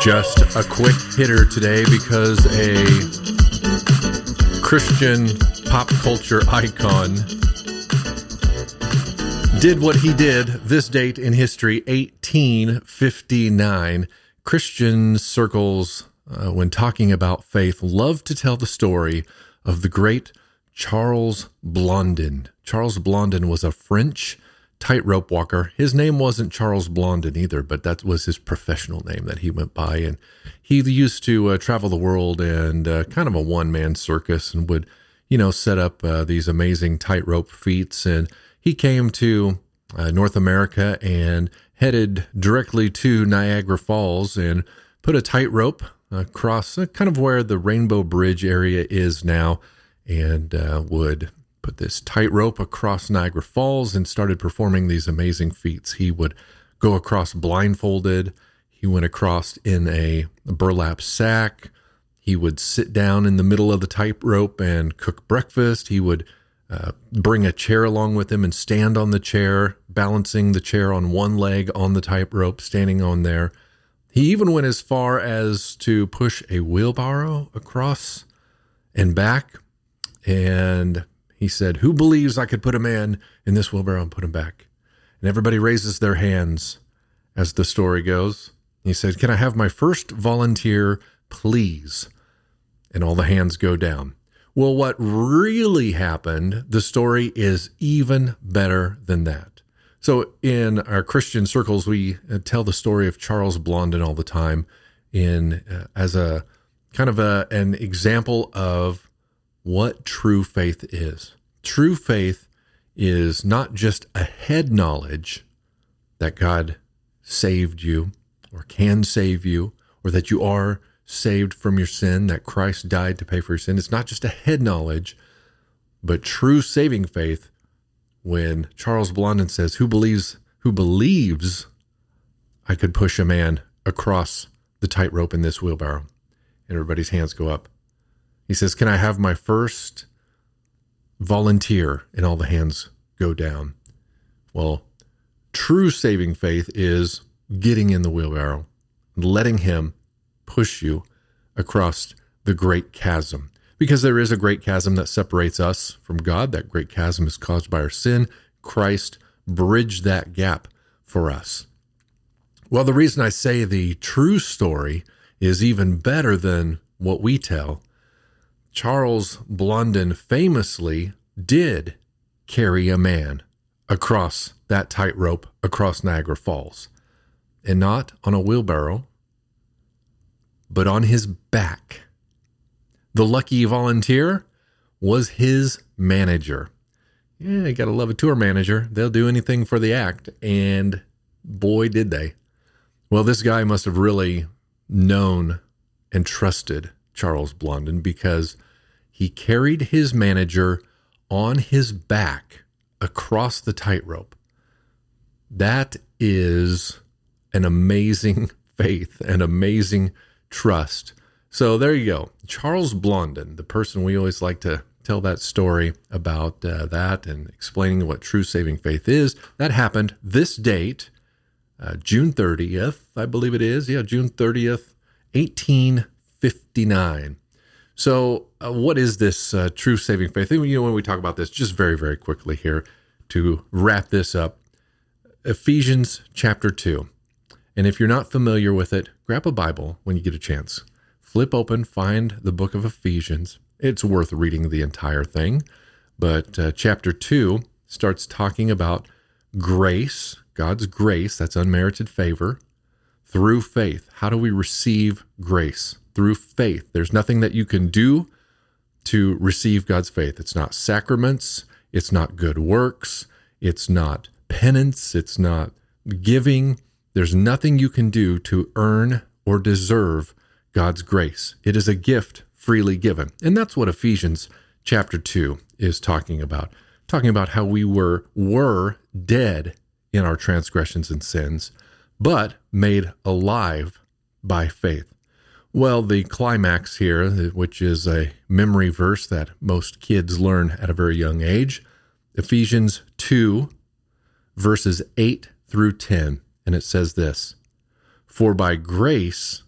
Just a quick hitter today because a Christian pop culture icon did what he did this date in history, 1859. Christian circles, uh, when talking about faith, love to tell the story of the great Charles Blondin. Charles Blondin was a French tightrope walker. His name wasn't Charles Blondin either, but that was his professional name that he went by. And he used to uh, travel the world and uh, kind of a one man circus and would, you know, set up uh, these amazing tightrope feats. And he came to uh, North America and headed directly to Niagara Falls and put a tightrope across uh, kind of where the Rainbow Bridge area is now and uh, would this tightrope across Niagara Falls and started performing these amazing feats. He would go across blindfolded. He went across in a burlap sack. He would sit down in the middle of the tightrope and cook breakfast. He would uh, bring a chair along with him and stand on the chair, balancing the chair on one leg on the tightrope, standing on there. He even went as far as to push a wheelbarrow across and back. And he said, Who believes I could put a man in this wheelbarrow and put him back? And everybody raises their hands as the story goes. He said, Can I have my first volunteer, please? And all the hands go down. Well, what really happened, the story is even better than that. So, in our Christian circles, we uh, tell the story of Charles Blondin all the time in uh, as a kind of a, an example of what true faith is. True faith is not just a head knowledge that God saved you or can save you or that you are saved from your sin, that Christ died to pay for your sin. It's not just a head knowledge, but true saving faith. When Charles Blondin says, "Who believes? Who believes I could push a man across the tightrope in this wheelbarrow?" And everybody's hands go up. He says, "Can I have my first volunteer?" And all the hands go down. Well, true saving faith is getting in the wheelbarrow, letting Him push you across the great chasm. Because there is a great chasm that separates us from God. That great chasm is caused by our sin. Christ bridged that gap for us. Well, the reason I say the true story is even better than what we tell. Charles Blondin famously did carry a man across that tightrope across Niagara Falls, and not on a wheelbarrow, but on his back. The lucky volunteer was his manager. Yeah, you gotta love a tour manager. They'll do anything for the act. And boy, did they. Well, this guy must have really known and trusted Charles Blondin because he carried his manager on his back across the tightrope. That is an amazing faith, an amazing trust. So there you go. Charles Blondin, the person we always like to tell that story about uh, that and explaining what true saving faith is. That happened this date, uh, June 30th, I believe it is. Yeah, June 30th, 1859. So, uh, what is this uh, true saving faith? You know, when we talk about this, just very, very quickly here to wrap this up Ephesians chapter 2. And if you're not familiar with it, grab a Bible when you get a chance. Flip open, find the book of Ephesians. It's worth reading the entire thing. But uh, chapter 2 starts talking about grace, God's grace, that's unmerited favor, through faith. How do we receive grace? Through faith. There's nothing that you can do to receive God's faith. It's not sacraments, it's not good works, it's not penance, it's not giving. There's nothing you can do to earn or deserve God's grace. It is a gift freely given. And that's what Ephesians chapter 2 is talking about. Talking about how we were were dead in our transgressions and sins, but made alive by faith. Well, the climax here, which is a memory verse that most kids learn at a very young age, Ephesians 2 verses 8 through 10, and it says this For by grace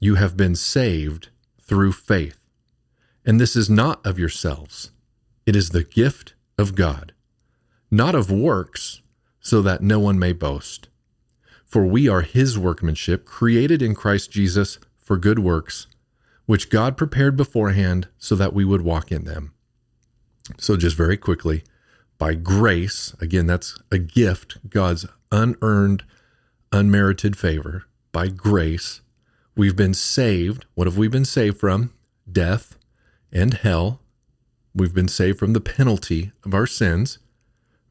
you have been saved through faith. And this is not of yourselves, it is the gift of God, not of works, so that no one may boast. For we are his workmanship, created in Christ Jesus for good works, which God prepared beforehand so that we would walk in them. So, just very quickly, by grace, again, that's a gift, God's unearned, unmerited favor. By grace, we've been saved. What have we been saved from? Death and hell. We've been saved from the penalty of our sins.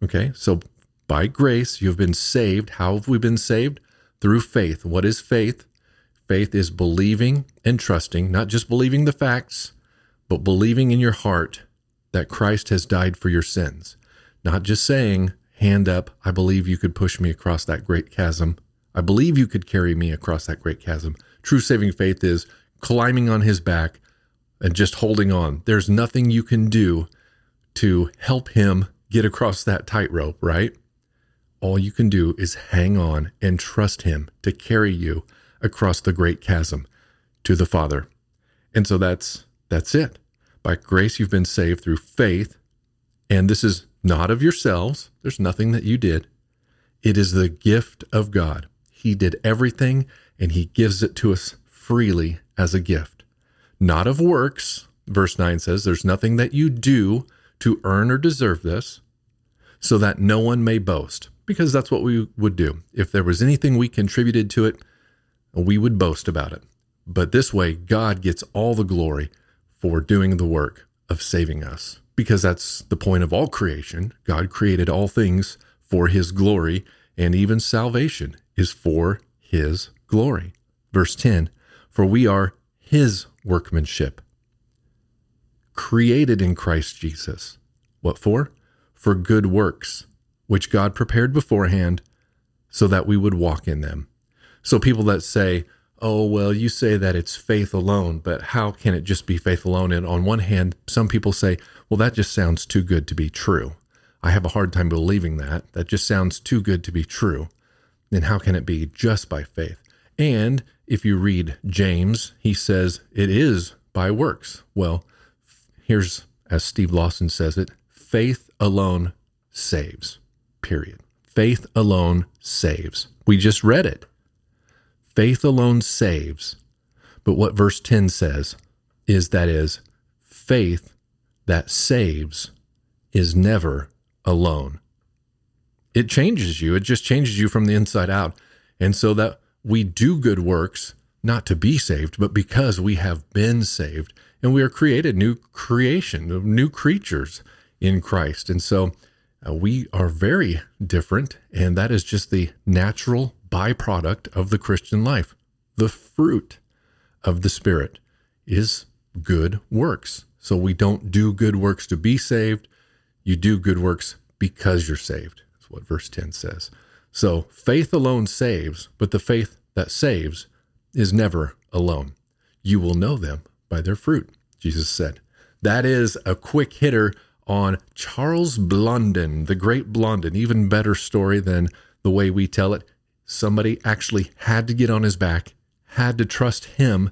Okay, so by grace, you've been saved. How have we been saved? Through faith. What is faith? Faith is believing and trusting, not just believing the facts, but believing in your heart that Christ has died for your sins. Not just saying, hand up, I believe you could push me across that great chasm. I believe you could carry me across that great chasm. True saving faith is climbing on his back and just holding on. There's nothing you can do to help him get across that tightrope, right? All you can do is hang on and trust him to carry you across the great chasm to the Father. And so that's that's it. By grace you've been saved through faith, and this is not of yourselves. There's nothing that you did. It is the gift of God. He did everything and he gives it to us freely as a gift. Not of works, verse 9 says, there's nothing that you do to earn or deserve this, so that no one may boast, because that's what we would do. If there was anything we contributed to it, we would boast about it. But this way, God gets all the glory for doing the work of saving us, because that's the point of all creation. God created all things for his glory, and even salvation is for his glory. Verse 10 For we are his workmanship, created in Christ Jesus. What for? For good works, which God prepared beforehand so that we would walk in them. So people that say, oh, well, you say that it's faith alone, but how can it just be faith alone? And on one hand, some people say, well, that just sounds too good to be true. I have a hard time believing that. That just sounds too good to be true. Then how can it be just by faith? And if you read James, he says it is by works. Well, here's, as Steve Lawson says it, faith alone saves, period. Faith alone saves. We just read it. Faith alone saves. But what verse 10 says is that is faith that saves is never alone. It changes you. It just changes you from the inside out. And so that we do good works not to be saved, but because we have been saved and we are created new creation, new creatures in Christ. And so uh, we are very different. And that is just the natural byproduct of the Christian life. The fruit of the Spirit is good works. So we don't do good works to be saved. You do good works because you're saved. That's what verse 10 says. So faith alone saves, but the faith that saves is never alone. You will know them by their fruit, Jesus said. That is a quick hitter on Charles Blondin, the great Blondin. Even better story than the way we tell it. Somebody actually had to get on his back, had to trust him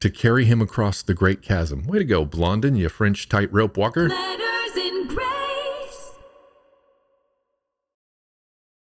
to carry him across the great chasm. Way to go, Blondin, you French tightrope walker.